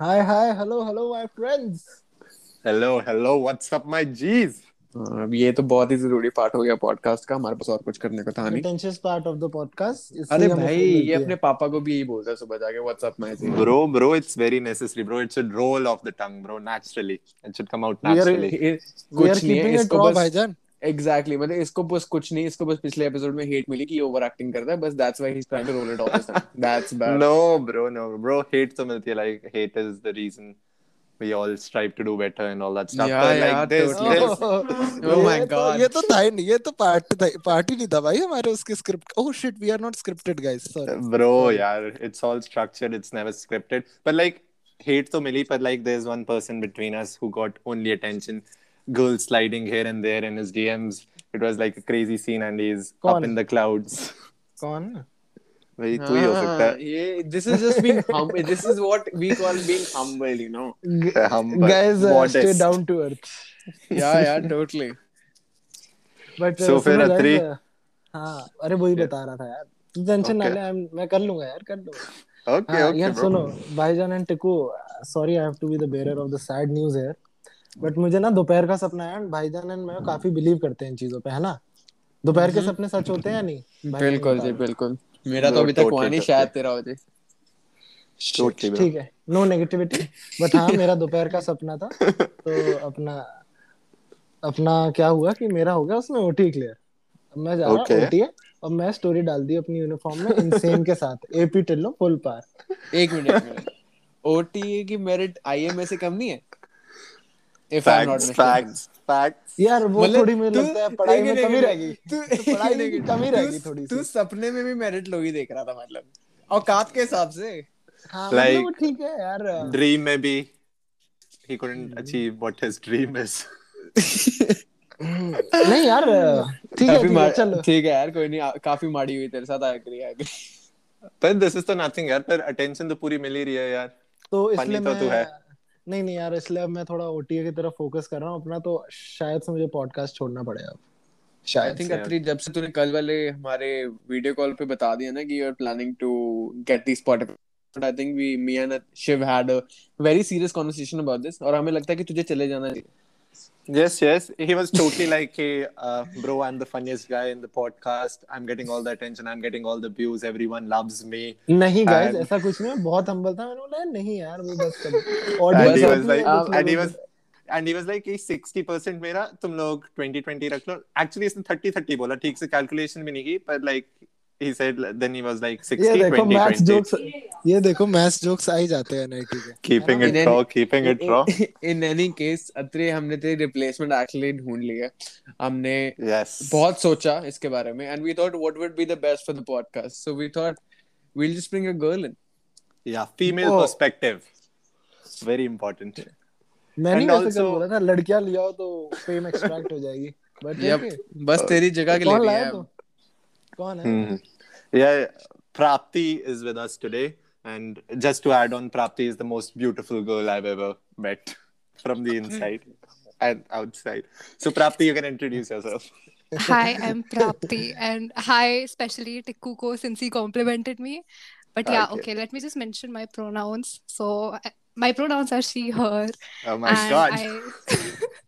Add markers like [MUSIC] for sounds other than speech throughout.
Hi, hi, hello, hello, my friends. Hello, hello, what's up, my G's? हाँ, अब ये तो बहुत ही ज़रूरी पार्ट हो गया पॉडकास्ट का हमारे पास और कुछ करने को था नहीं। पार्ट ऑफ़ द पॉडकास्ट अरे भाई ये अपने पापा को भी यही बोलता है सुबह जाके व्हाट्सअप में ऐसे bro bro it's very necessary bro it's a roll of the tongue bro naturally it should come out naturally कुछ नहीं इसको बस भाईजान। एग्जैक्टली मतलब इसको बस कुछ नहीं इसको बस पिछले एपिसोड में हेट मिली कि ओवर एक्टिंग करता है बस that's why he is trying to roll it off this time that's bad No, bro, no, bro. Hate to milti like hate is the reason we all strive to do better and all that stuff. Yeah, but yeah, like this, totally. this Oh my तो- God. ये तो था ही नहीं ये तो part part ही नहीं था भाई हमारे उसके script oh shit we are not scripted guys sorry bro, yeah, it's all structured. It's never scripted. But like hate to milli, but like there's one person between us who got only attention. Girls sliding here and there in his DMs. It was like a crazy scene, and he's कौन? up in the clouds. कौन वही तू ही हो सकता है ये this is just being humble this is what we call being humble you know Humble, guys stay. Down to earth yeah yeah totally but So फिर अत्री? हाँ अरे वही बता रहा था यार तू टेंशन ना. ले I'm- मैं कर लूँगा यार कर लूँगा Okay, हाँ, okay, यार. सुनो भाईजान and Tiku sorry I have to be the bearer of the sad news here but मुझे ना दोपहर का सपना है and भाईजान एंड मैं काफ़ी बिलीव करते हैं इन चीज़ों पे है ना? दोपहर के सपने सच होते हैं या नहीं? बिल्कुल जी बिल्कुल। मेरा तो अभी तक हुआ नहीं शायद तेरा हो जाए ठीक है नो नेगेटिविटी बट हाँ मेरा दोपहर का सपना था [LAUGHS] तो अपना अपना क्या हुआ कि मेरा हो गया उसमें ओटी क्लियर अब मैं जा रहा Okay. ओटी है और मैं स्टोरी डाल दी अपनी यूनिफॉर्म में इनसेन के साथ एपी टिल्लो फुल पार। एक मिनट ओटीए की मेरिट आईएमए से कम नहीं है? If I am not Facts, facts, facts. यार वो मतलब थोड़ी तू- लगता है पढ़ाई में कमी एक रह मिनट, गई तू- [LAUGHS] पढ़ाई में कमी रह गई तू- थोड़ी तू सपने में भी मेरिट लोग ही देख रहा था मतलब। औकात के हिसाब से। हाँ Like- मतलब वो ठीक है यार। Dream maybe he couldn't achieve what his dream is. [LAUGHS] नहीं यार ठीक है है मार- चलो। ठीक है यार कोई नहीं काफ़ी माड़ी हुई तेरे साथ I agree I agree But this is तो nothing यार पर attention तो पूरी मिल ही रही है यार. तो इसलिए तो मैं तू है. नहीं नहीं यार इसलिए अब मैं थोड़ा ओटीए की तरफ़ फोकस कर रहा हूँ। अपना तो शायद से मुझे पॉडकास्ट छोड़ना पड़ेगा अब। आई शायद थिंक अत्री जब से तूने कल वाले हमारे वीडियो कॉल पे बता दिया ना कि you are planning to get the Spotify I think we me and Shiv had a very serious conversation about this और हमें लगता है कि तुझे चले जाना चाहिए। Yes, yes. He was totally like, hey, uh, bro, I'm the funniest guy in the podcast. I'm getting all the attention. I'm getting all the views. Everyone loves me. नहीं गाइस And- ऐसा कुछ नहीं है बहुत humble था मैंने बोला नहीं यार वो बस And he audience [LAUGHS] was like, um, and he was, and he was like, hey, 60% मेरा तुम लोग 20 20 रख लो. Actually, इसने 30 30 बोला. ठीक से calculation भी नहीं की, but like He said, then he was like 60 ये देखो 20 मैथ्स 20. जोक्स ये देखो मैथ्स जोक्स आ ही जाते हैं एनआईटी के it any- raw, keeping it raw. In any case Atri हमने तेरी रिप्लेसमेंट एक्चुअली ढूंढ लिया हमने Yes. बहुत सोचा इसके बारे में and we thought what would be the best for the podcast so we thought we'll just bring a girl in Yeah, female Oh. perspective. Very important. मैंने कल बोला था लड़कियाँ ले आओ तो फेम एक्सट्रैक्ट हो जाएगी बट yep बस तेरी जगह के लिए है Go on. Mm-hmm. Yeah, Prapti is with us today. And just to add on, Prapti is the most beautiful girl I've ever met from the inside and outside. So, Prapti, you can introduce yourself. hi, I'm [LAUGHS] Prapti. And hi, especially Tikkuko, since he complimented me. But yeah, okay. okay, let me just mention my pronouns. So, my pronouns are she, her. Oh my God. I... [LAUGHS]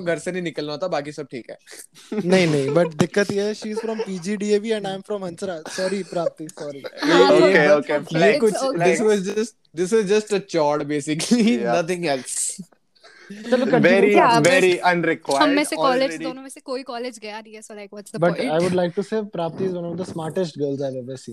घर से नहीं निकलना nothing else smartest girls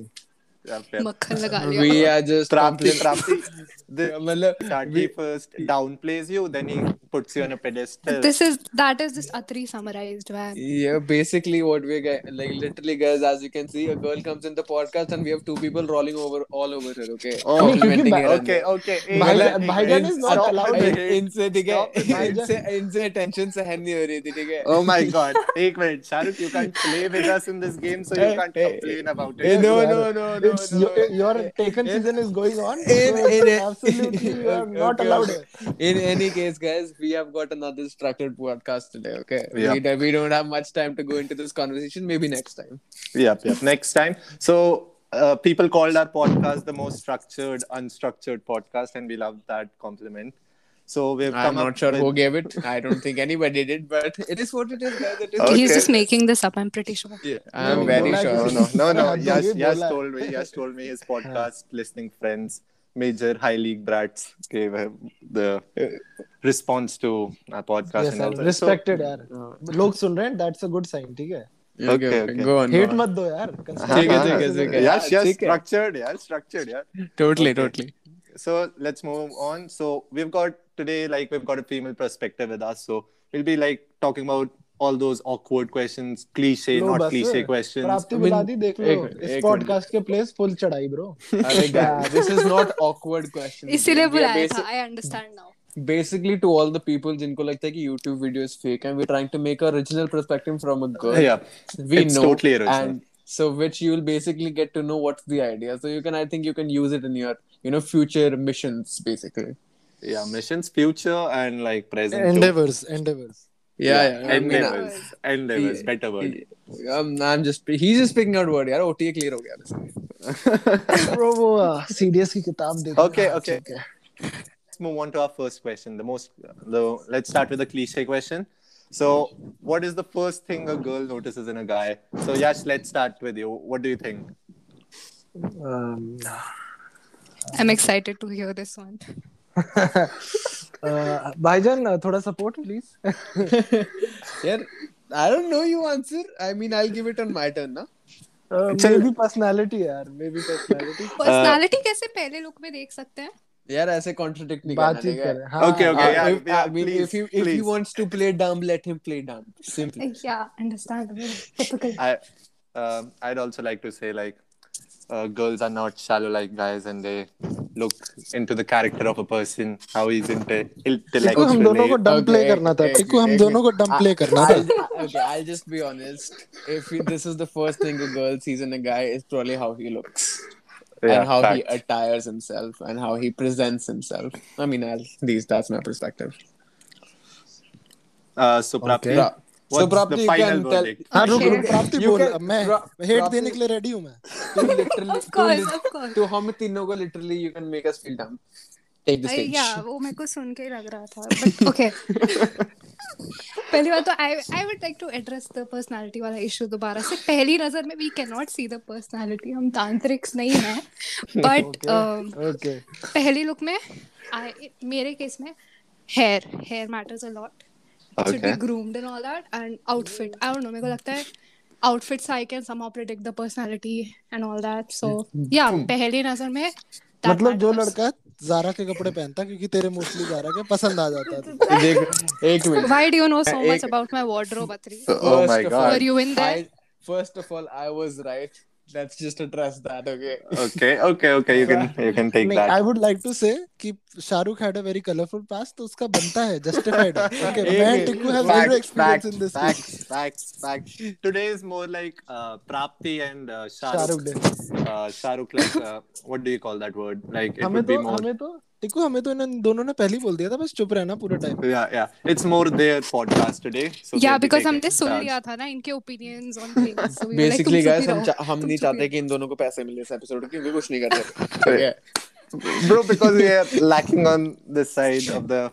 मक्खन लगा लिया we are just Prapti, compliment- Prapti, the, मतलब Tati first downplays you, then he puts you on a pedestal. this is that is just Atri summarized man Yeah, basically what we're get, like literally guys, as you can see, a girl comes in the podcast and we have two people rolling over all over her. Okay. Oh, Complimenting her and okay, that. okay. Hey, भाईजान- hey, भाईजान hey, is not stop allowed the to- hate. इनसे ठीक है Stop the hate. इनसे इनसे tension सहन नहीं हो रही थी ठीक है Oh my god. एक minute. Shahrukh, you can't play with us in this game, so you Hey, can't hey, complain about hey, it. no, यार, no, no, no, it's no. your, your taken In- season is going on in- so in- absolutely you are Okay, [LAUGHS] not okay, allowed okay. In any case, guys, we have got another structured podcast today. Okay, Yeah. we, don't- we don't have much time to go into this conversation. Maybe next time. Yep, yep. Next time. So, uh, people called our podcast the most structured, unstructured podcast, and we love that compliment. So we've I'm come not up sure with, who gave it. I don't think anybody did, but it is what it is, guys. It is. Okay. he's just making this up I'm pretty sure I'm No, very bola sure. किसी- No, no, no, no. हाँ, Yash, ये Yash बोला है। told me. Yash told me his [LAUGHS] podcast listening friends, major high league brats, gave him the response to our podcast. yes and sir all that. respected यार हाँ. लोग सुन रहे हैं that's a good sign ठीक है Okay, Okay, okay, okay. go on. hate go on. मत दो यार So, ठीक है, ठीक है, ठीक है. Yash, Yeah, yes, ठीक है. structured, yeah, structured, yeah. Totally, Okay. totally. So let's move on. So we've got today, like we've got a female perspective with us. So we'll be like talking about all those awkward questions, cliche, low not बस cliche questions. प्राप्ति I mean, बुला दी देख लो एक- इस एक podcast के place full चढ़ाई bro अरे guys, this is not awkward question. इसीलिए We are बुलाया basi- था I understand now Basically, to all the people जिनको लगता है कि YouTube video is fake and we're trying to make a original perspective from a girl. Yeah, we it's know totally original. and so which you'll basically get to know what's the idea. So you can, I think, you can use it in your, you know, future missions basically. yeah missions future and like present endeavors endeavors. Yeah, yeah, endeavors endeavors. Better word. Yeah, um, I'm just he's just speaking out word yaar ota clear [LAUGHS] okay okay. let's move on to our first question the most the let's start with the cliche question. So what is the first thing a girl notices in a guy? So yash let's start with you. What do you think? Um, i'm excited to hear this one. भाईजान थोड़ा support please यार I don't know you answer I mean I give it on my turn ना चल भी personality यार may be personality personality कैसे पहले look में देख सकते हैं? यार ऐसे कॉन्ट्रडिक्ट नहीं बात ही? कर। ओके ओके यार mean if you if you wants to play dumb let him play dumb simply या understand I I'd also like to say like uh, girls are not shallow like guys, and they look into the character of a person, how he's inte- Tikku हम दोनों को intellectually. डम Okay, play एक- करना था एक- टिक्कू हम एक दोनों को डम प्ले करना था I'll, okay, I'll just be honest. If he, this is the first thing a girl sees in a guy, is probably how he looks Yeah, and how he facts. attires himself and how he presents himself. I mean, I'll, these that's my perspective. Uh, so, Prapti, Pra- what's so Prapti, the you final can tell. हाँ रुक रुक बोल मैं hate देने के लिए ready हूँ मैं [LAUGHS] To literally, of course to, of course to हम तीनों को literally you can make us feel dumb. Take the stage. या वो मेरे को सुन के ही लग रहा था बट ओके [LAUGHS] पहली बात तो I I would like to address the personality वाला इशू दोबारा से पहली नज़र में we can not see the personality हम तांत्रिक्स नहीं हैं बट ओके [LAUGHS] पहली लुक में आई मेरे केस में hair hair matters a lot should be groomed and all that and outfit i don't know मेरे को लगता है outfits I can somehow predict the personality and all that so yeah पहली नज़र में मतलब जो. लड़का जारा के कपड़े पहनता क्योंकि तेरे मोस्टली जारा के पसंद आ जाता है देख एक मिनट why do you know so एक- much about my wardrobe Atri Oh First my of God. all, Were you in there? I, first of all, I was right. Let's just address that, okay? Okay, okay, okay. You can you can take नहीं that. I would like to say कि Shahrukh had a very colourful past तो उसका बनता है justified okay एक मैं minute, Tikku have zero Facts, experience facts, in this facts, facts, facts. Today is more like uh, Prapti and uh, Shahrukh. Shahrukh day Uh, Shahrukh, like, uh, what do you call that word? Like, it हमें would be तो more. हमें तो तो इन दोनों ने पहले ही बोल दिया था बस चुप रहना पूरे time Yeah, yeah. It's more their podcast today. So yeah they'll be because taking हमने सुन लिया था ना इनके like Basically, तुम guys, चुप ही हम हम नहीं चाहते कि इन दोनों को पैसे मिले इस एपिसोड के क्योंकि कुछ नहीं कर रहे. Bro, because we are lacking on this side of the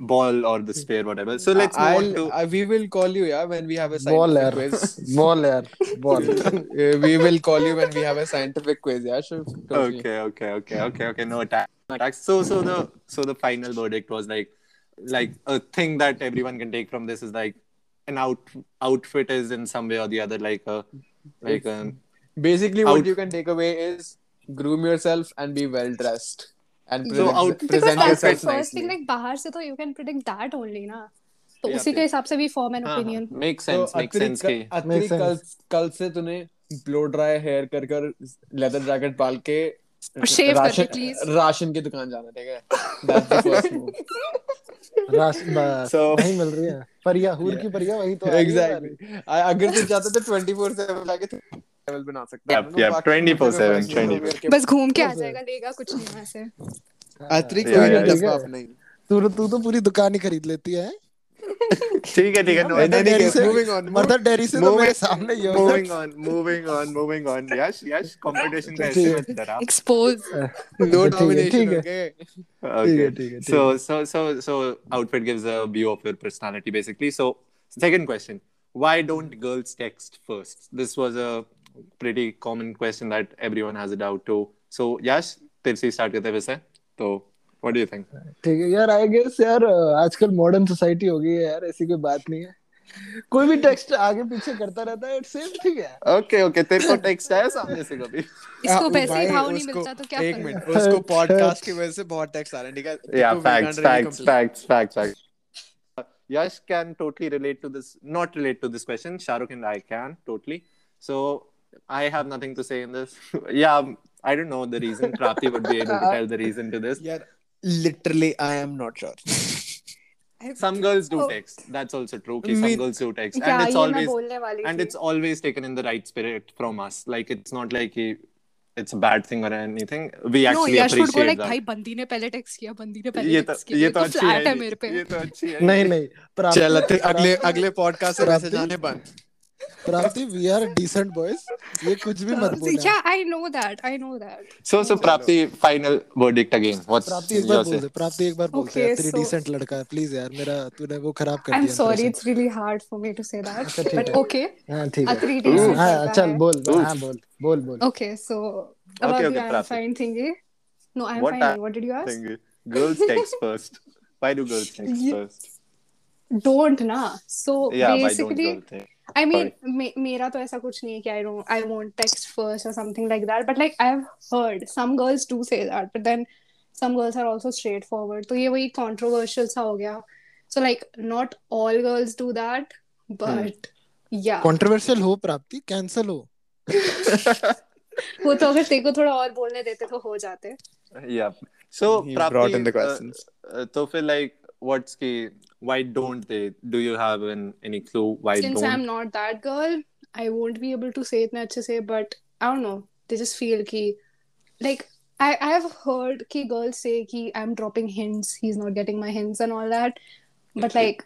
ball or the sphere, whatever. So let's move I'll, on to. uh, we will call you, yeah, when we have a scientific यार quiz. Ball यार ball Uh, we will call you when we have a scientific quiz, yeah, sure. Okay, okay, okay, okay, okay. No attack. no attacks. So, so the so the final verdict was like, like a thing that everyone can take from this is like an out outfit is in some way or the other like a like a Basically, what Out- you can take away is groom yourself and be well dressed and So present, out- Because present that's the yourself first thing nicely. like बाहर से तो you can predict that only ना तो Yeah, उसी के yeah. हिसाब से भी form an हाँ, हाँ, opinion makes तो sense makes अत्री sense क- कि अत्री Makes कल sense. कल से तूने ब्लो ड्राई हेयर कर कर लेदर जैकेट पाल के करके, राशन please. राशन की दुकान जाना ठीक है? That's the first move. रास बस So- नहीं मिल रही है। परिया हूर की परिया वही तो है। अ- अगर तू चाहता तो 24/7 लाके लेवल बना सकता Yep, yep, 24/7, 24. बस घूम के आ जाएगा लेगा कुछ नहीं वहाँ से कोई. आप नहीं। तू तू तो पूरी दुकान ही खरीद लेती है। ठीक है ठीक है नहीं नहीं नहीं मूविंग ऑन मतलब डेरी से तो मेरे सामने ही moving on moving on moving on yes yes competition का इशू है जरा एक्सपोज नो डोमिनेशन ठीक है okay so so so so outfit gives a view of your personality basically so second question why don't girls text first this was a pretty common question that everyone has a doubt too so yes तेरे start करते हैं वैसे तो what do you think? ठीक है यार I guess यार आजकल मॉडर्न सोसाइटी हो गई है यार ऐसी कोई बात नहीं है कोई भी टेक्स्ट आगे पीछे करता रहता है इट्स सेम ठीक है Okay okay. तेरे को text आया सामने से कभी? इसको पैसे भाव नहीं मिलता तो क्या एक मिनट उसको पॉडकास्ट की वजह से बहुत टेक्स्ट आ रहे हैं ठीक है Yeah, तो really facts, complain. facts, facts, facts. Yash can totally relate to this, not relate to this question. Shahrukh and I can totally. So I have nothing to say in this. yeah, um, I don't know the reason. Prati would be able to tell the reason to this. यार literally I am not sure Some girls do Oh. text. That's also true. Okay, some Me- girls do text, क्या and it's always and it's always taken in the right spirit from us. Like it's not like he, it's a bad thing or anything. We actually go appreciate like that. भाई बंदी ने पहले text किया बंदी ने पहले ये तो टेक्स्ट किया ये तो अच्छी है है मेरे पे ये तो अच्छी है नहीं नहीं चल अगले अगले पॉडकास्ट से प्राप्ति- मैसेज बंद प्राप्ति वी आर डिसेंट बॉयज़ ये कुछ भी मत बोलना yeah I know that I know that So, so Prapti, final verdict again. What's प्राप्ति एक बार बोल दे प्राप्ति एक बार बोल दे तेरी डिसेंट लड़का है प्लीज़ यार मेरा तूने वो खराब कर I'm दिया sorry impression। it's really hard for me to say that अच्छा, ठीक but है। okay हाँ ठीक है अत्री decent हाँ चल बोल हाँ बोल बोल बोल Okay, so about okay, the I'm Prapti. fine thingy. No, I'm What fine. I- What did you ask? Thank. Girls text first. Why do girls text first? Don't na. So Yeah, basically why don't girls text? I mean, me, मेरा तो ऐसा कुछ नहीं है कि I don't, I won't text first or something like that. But like I've heard some girls do say that, but then some girls are also straightforward. तो ये वही controversial सा हो गया. So like not all girls do that, but yeah. Controversial हो Prapti cancel हो वो तो अगर तेरे को थोड़ा और बोलने देते तो हो जाते. Yeah. So, He Prapti, brought in the uh, questions. uh, तो फिर like, what's की, why don't they do you have an, any clue why since don't... i'm not that girl i won't be able to say it na se, but i don't know they just feel key. like I, I've heard key girls say ki I'm dropping hints, he's not getting my hints and all that. But like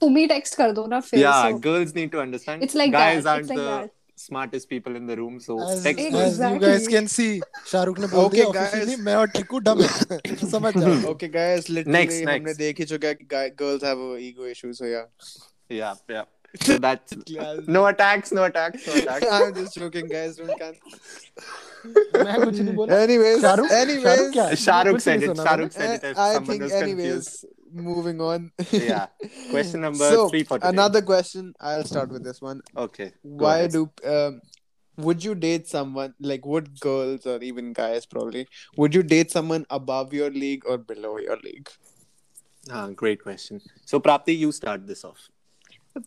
to me text kar do na, phir, Yeah, so. girls need to understand. It's like guys that. aren't like the that smartest people in the room, so as, text as first. you Exactly. guys can see Shahrukh ने बोल Okay, दिया guys. Officially मैं और टिकू डम है तो समझ जाओ [COUGHS] [COUGHS] Okay, guys, literally Next, next. हमने देख ही चुका है कि guy- girls have uh, ego issues, so yeah. Yeah, yeah. [LAUGHS] So that's [LAUGHS] no attacks, no attacks, no [LAUGHS] attacks. I'm just joking, guys. Don't can. मैं कुछ नहीं बोला Anyways, शाहरुख anyways, शाहरुख क्या Shahrukh कुछ नहीं said it. सुना Shahrukh मैंने। said it. If I someone think, was anyways, confused. moving on. Yeah. Question [LAUGHS] number so, three for today. another question. I'll start with this one. Okay. go Why ahead. do um, would you date someone like would girls or even guys probably would you date someone above your league or below your league? Ah, great question. So Prapti, you start this off.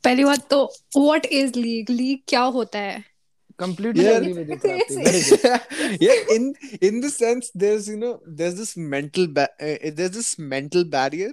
पहली बात तो what is league? League क्या होता है? completely Yeah. agree [LAUGHS] with you प्राप्ति very good yeah, in in the sense there's you know there's this mental ba- uh, there's this mental barrier.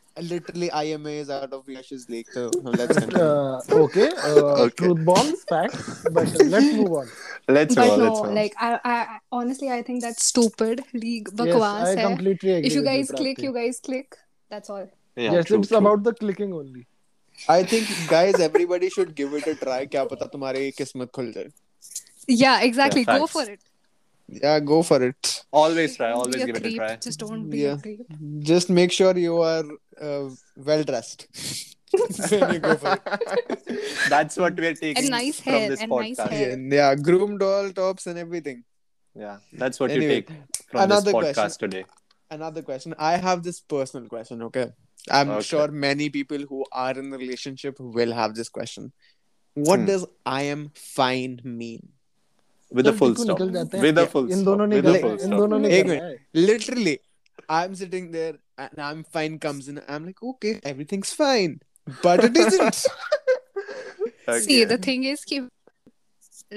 literally IMA is out of Yash's league. So [LAUGHS] let's continue. uh, okay uh, Okay. truth bombs facts but let's move on Let's but go. no let's go. like I, I I- honestly I think that's stupid league yes बकवास I है completely agree if you with guys you, click Prapti. you guys click that's all yeah, yes true, it's true. about the clicking only I think guys, everybody should give it a try. क्या पता तुम्हारी किस्मत खुल जाए. yeah exactly Yeah, go facts. for it Yeah, go for it. always try. Always Be a give it a creep. try. Just don't be Yeah. a creep. Just make sure you are uh, well dressed [LAUGHS] when you go for it. That's what we're taking nice from hair, this and nice podcast. hair. Yeah, yeah, groomed all tops and everything. Yeah, that's what Anyway, you take from another this podcast question. today. Another question. I have this personal question. Okay, I'm Okay. sure many people who are in a relationship will have this question. What Hmm. does "I am fine" mean? With a चल, full Tikku stop. निकल जाते हैं। With a Yeah, full in stop. दोनों ने With a कर- full इन stop. दोनों ने एक कर मिनट। रहा है। Literally, I'm sitting there and "I'm fine" comes in. I'm like, okay, everything's fine, but it isn't. Okay. [LAUGHS] See, the thing is कि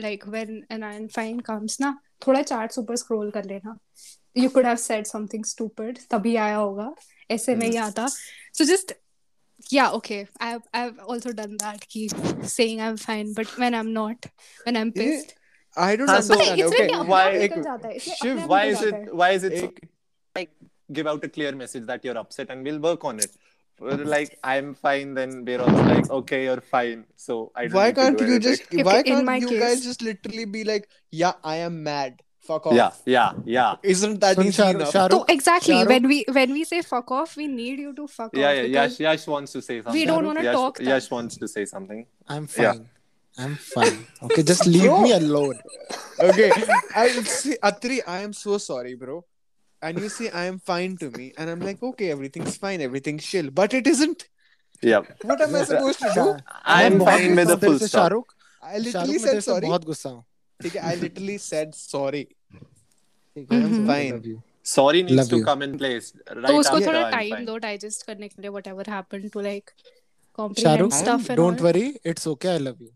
like when an iron fine comes ना थोड़ा charts ऊपर स्क्रॉल कर लेना you could have said something stupid तभी आया होगा ऐसे नहीं आता so just yeah okay I've I've also done that कि saying I'm fine but when I'm not when I'm Yeah, pissed I don't हाँ, so- understand. इसलिए Okay, नहीं अपने why- आप एक- निकल जाता है इसलिए Shiv, अपने आप Why निकल is जाता it? है Why is it so? एक- Like, give out a clear message that you're upset and we'll work on it like I'm fine, then we're also like, okay, you're fine. So I why can't you just why can't you case... guys just literally be like, yeah, I am mad. Fuck off. Yeah, yeah, yeah. Isn't that so Shah- enough? Shah so exactly Shah when we when we say fuck off, we need you to fuck yeah, off. Yeah, yeah. Yash, Yash wants to say something. We don't want to talk. Yash wants to say something. I'm fine. Yeah. I'm fine. Okay, just [LAUGHS] leave me alone. Okay, [LAUGHS] I see, Atri, I am so sorry, bro And you say I am fine to me, and I'm like, okay, everything's fine, everything's chill, but it isn't. Yeah. What am I supposed to do? I'm मैं बहुत fine with गुस्सा a हूँ तेरे full से, stop. Shahrukh I literally Shahrukh मैं said तेरे से sorry. बहुत गुस्सा हूँ ठीक है, I literally said sorry. ठीक है, Mhm. Fine. love you. Sorry needs Love to you. come in place right तो उसको after थोड़ा I'm टाइम fine. दो डाइजेस्ट करने के लिए whatever happened to like Shahrukh comprehend stuff and don't all worry it's okay I love you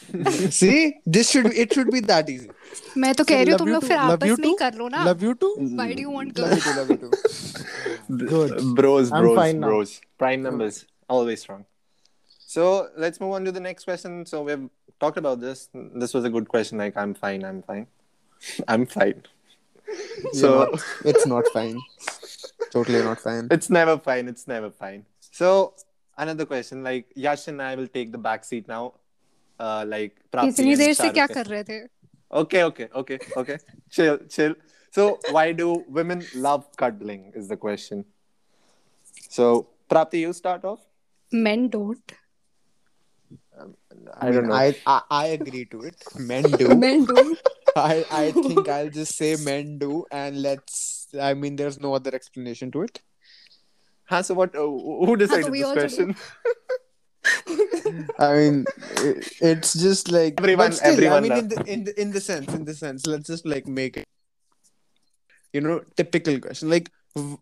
[LAUGHS] See, this should it should be that easy. मैं तो कह रही हूँ Love तुम you लोग too, फिर love आपस you में ही too, कर लो ना love you too why do you want Love you girls too, love you too. Good. Bros, I'm bros, fine now. bros. Prime numbers, always strong. So let's move on to the next question. So we've talked about this. This was a good question. Like, I'm fine. I'm fine. [LAUGHS] I'm fine. You're [LAUGHS] So not- it's not fine. Totally not fine. it's never fine. It's never fine. So another question. Like Yash and I will take the back seat now. Uh, like Prapti इतनी and देर से क्या Shahrukh. कर रहे थे Okay, okay, okay, okay. chill, chill. So why do women love cuddling? Is the question. So Prapti, you start off. men don't I don't know. I, I I agree to it. Men do. [LAUGHS] men don't I I think I'll just say men do, and let's. I mean, there's no other explanation to it. Huh, so what? Uh, who decided we this also do. question? I mean, it, it's just like Everyone- But still, everyone I mean, in does. the in the in the sense, in the sense, let's just like make it. You know, typical question. Like v-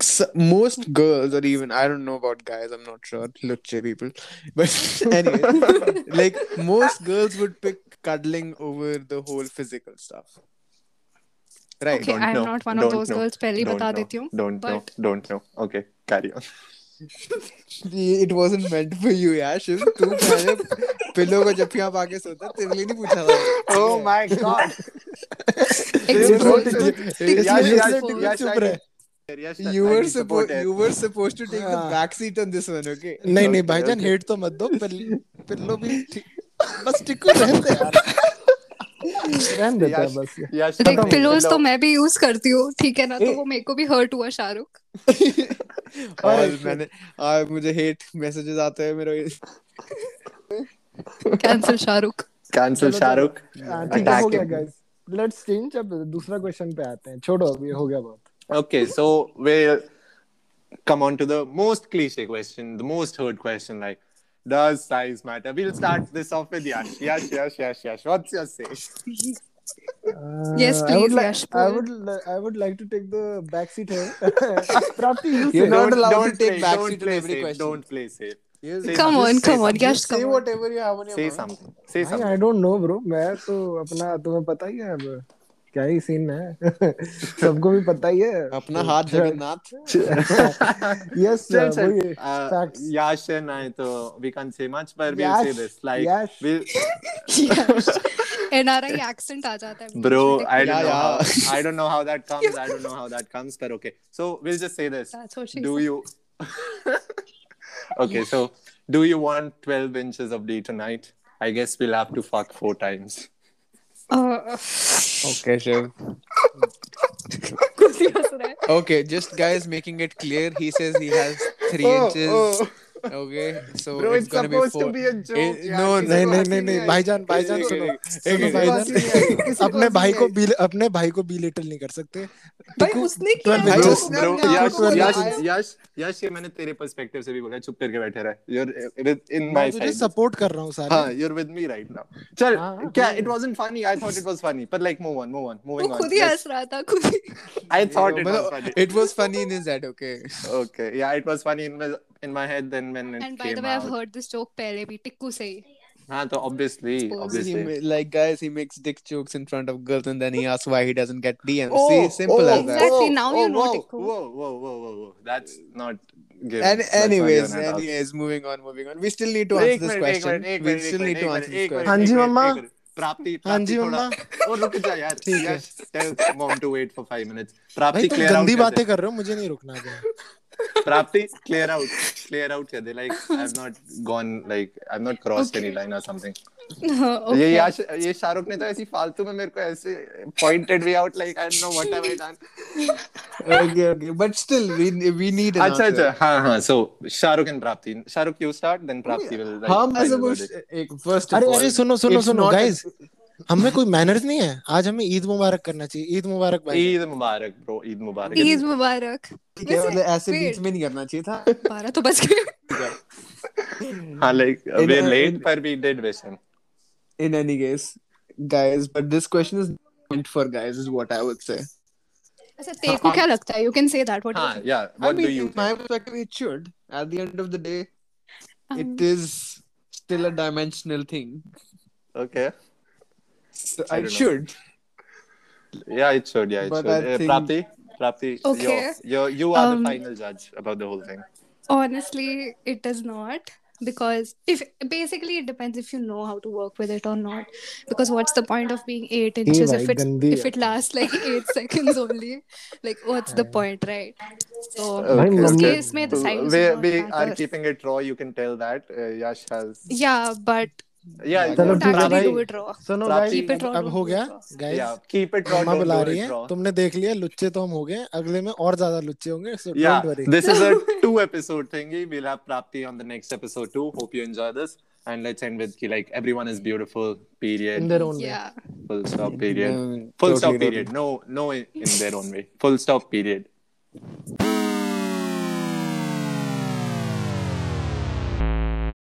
s- most girls, or even I don't know about guys. I'm not sure. Luche people, [LAUGHS] but anyway, [LAUGHS] like most girls would pick cuddling over the whole physical stuff. Right. Okay, Don't I'm know. not one of Don't those know. girls. पहले ही Don't बता know. देती हूँ Don't know. but Don't know. Okay, carry on. It wasn't meant for you, यार शिव तू पहले pillow को जफ्फियाँ पाके सोता तेरे लिए नहीं पूछा था Oh रहे need- Yash, you were supposed you were supposed to take the हाँ. back seat on this one okay नहीं नहीं भाईजान. हेट तो मत दो पिल- पिल्लो भी बस टिक्कू रहते रहने देता है बस देख पिलोज तो मैं भी यूज़ करती हूँ ठीक है ना तो वो मेरे को भी हर्ट हुआ शाहरुख और मैंने आज मुझे हेट मैसेजेस आते हैं मेरे कैंसिल शाहरुख. हाँ, है हो Attack गया him. गाइस लेट्स चेंज अब दूसरा क्वेश्चन पे आते हैं छोड़ो अभी हो गया बहुत Okay, so we'll come on to the most cliche question, the most heard question like, does size matter? We'll start this off with Yash. Yash, Yash, Yash, Yash. What's your say? Yes, please. I would like Yash, I would li- I would like to take the back seat here. Prapti, you You're say. allowed Don't- to don't take play- back don't seat in every safe, question. Don't play safe. Say Come on, come on, Yash, Just come say on. whatever you have on your Say mind. something. Say something. I don't know, bro. मैं तो अपना तुम्हें पता ही है अब क्या ही scene है सबको भी पता ही है अपना हाथ Jagannath yes Uh, and I, we can't say much, but we'll say Yash, this. Like, Yash. we'll, NRI accent आ जाता है bro, I Yeah, don't know. yeah. How, I don't know how that comes. I don't know how that comes, but okay. So we'll just say this. That's what she do said. you okay so do you want 12 inches of D tonight i guess we'll have to fuck four times Uh, okay, Shiv. [LAUGHS] okay, just guys making it clear, he says he has three oh, inches. Oh. Okay, so Bro, it's it's gonna be supposed four. to be a joke, Eh, यार, no, नहीं नहीं नहीं नहीं आई। भाईजान भाईजान सुनो एक- सुनो भाईजान आई, अपने भाई को आई। बी अपने भाई को बी लिटिल नहीं कर सकते भाई उसने किया 12 है Bro, inches bro, अपने यश यश। यश यश ये मैंने तेरे पर्सपेक्टिव से भी बोला चुप करके बैठे रहे you're in मैं my तुझे side सपोर्ट कर रहा हूँ सारे हाँ you're with me right now चल हाँ, हाँ, क्या हाँ। it wasn't funny I thought it was funny but like move on move on वो moving on खुद ही हंस रहा था खुद ही I thought it was मतलब, funny It was funny in his head. Okay. okay yeah it was funny in my in my head then when it and by the came way I have out heard this joke पहले भी टिक्कू से ही हाँ तो obviously He obviously ma- like guys, he makes dick jokes in front of girls, and then he asks why he doesn't get DMs. Oh, See, simple oh, as that. Exactly, now you oh, know, whoa, Tikku. Whoa, whoa, whoa, whoa, whoa. That's not good. And That's not anyways, good at all. anyways, moving on, moving on. We still need to answer एक this minute, एक question. Minute, एक We minute, still एक need to minute, answer this एक minute, question. हाँ जी, एक minute, मम्मा। एक minute. प्राप्ति हाँ प्राप्ति जी, थोड़ा मम्मा। और रुक जा यार ठीक है। Yash tell mom to wait for 5 minutes भाई प्राप्ति तुम क्लियर आउट गंदी बातें कर रहे हो मुझे नहीं रुकना है प्राप्ति क्लियर आउट क्लियर आउट कर दे like I have not gone like I have not crossed any line or something ये ओके ये शाहरुख ने तो ऐसी फालतू में मेरे को ऐसे pointed me out like I don't know what have I done okay, okay, but still, we we need an अच्छा answer. अच्छा. हाँ हाँ. So Shahrukh and Prapti Shahrukh you start then Prapti will हम ऐसे कुछ एक first अरे अरे सुनो सुनो सुनो not a- गाइस हमें कोई मैनर्स नहीं है? आज हमें ईद मुबारक करना चाहिए। ईद मुबारक भाई। ईद मुबारक ब्रो ईद मुबारक। ईद मुबारक। ठीक है मतलब ऐसे बीच में नहीं करना चाहिए था। बारह तो बच गए। हाँ लाइक वी लेट पर we did wish him in any case guys but this question is meant for guys is what I would say अच्छा तेरे को क्या लगता है? You can say that what हाँ या what do you my perspective it should at the end of the day it is still a dimensional thing okay So I, I should. Yeah, it should. Yeah, it but should. I uh, think... Prapti, Prapti, okay. you you are um, the final judge about the whole thing. Honestly, it does not because if basically it depends if you know how to work with it or not because what's the point of being 8 inches if it if it lasts like 8 [LAUGHS] seconds only like what's the point right so okay. in this case may the we, we are keeping it raw you can tell that uh, yash has yeah but yeah चलो ठीक है सुनो guys अब हो गया guys yeah बुला रही है तुमने देख लिया लुच्चे तो हम हो गए अगले में और ज़्यादा लुच्चे होंगे so don't worry this is a two episode thingy we'll have Prapti on the next episode too hope you enjoy this and let's end with ki, like everyone is beautiful period in their own yeah full stop period Um, full totally stop period no no in, in their own way full stop period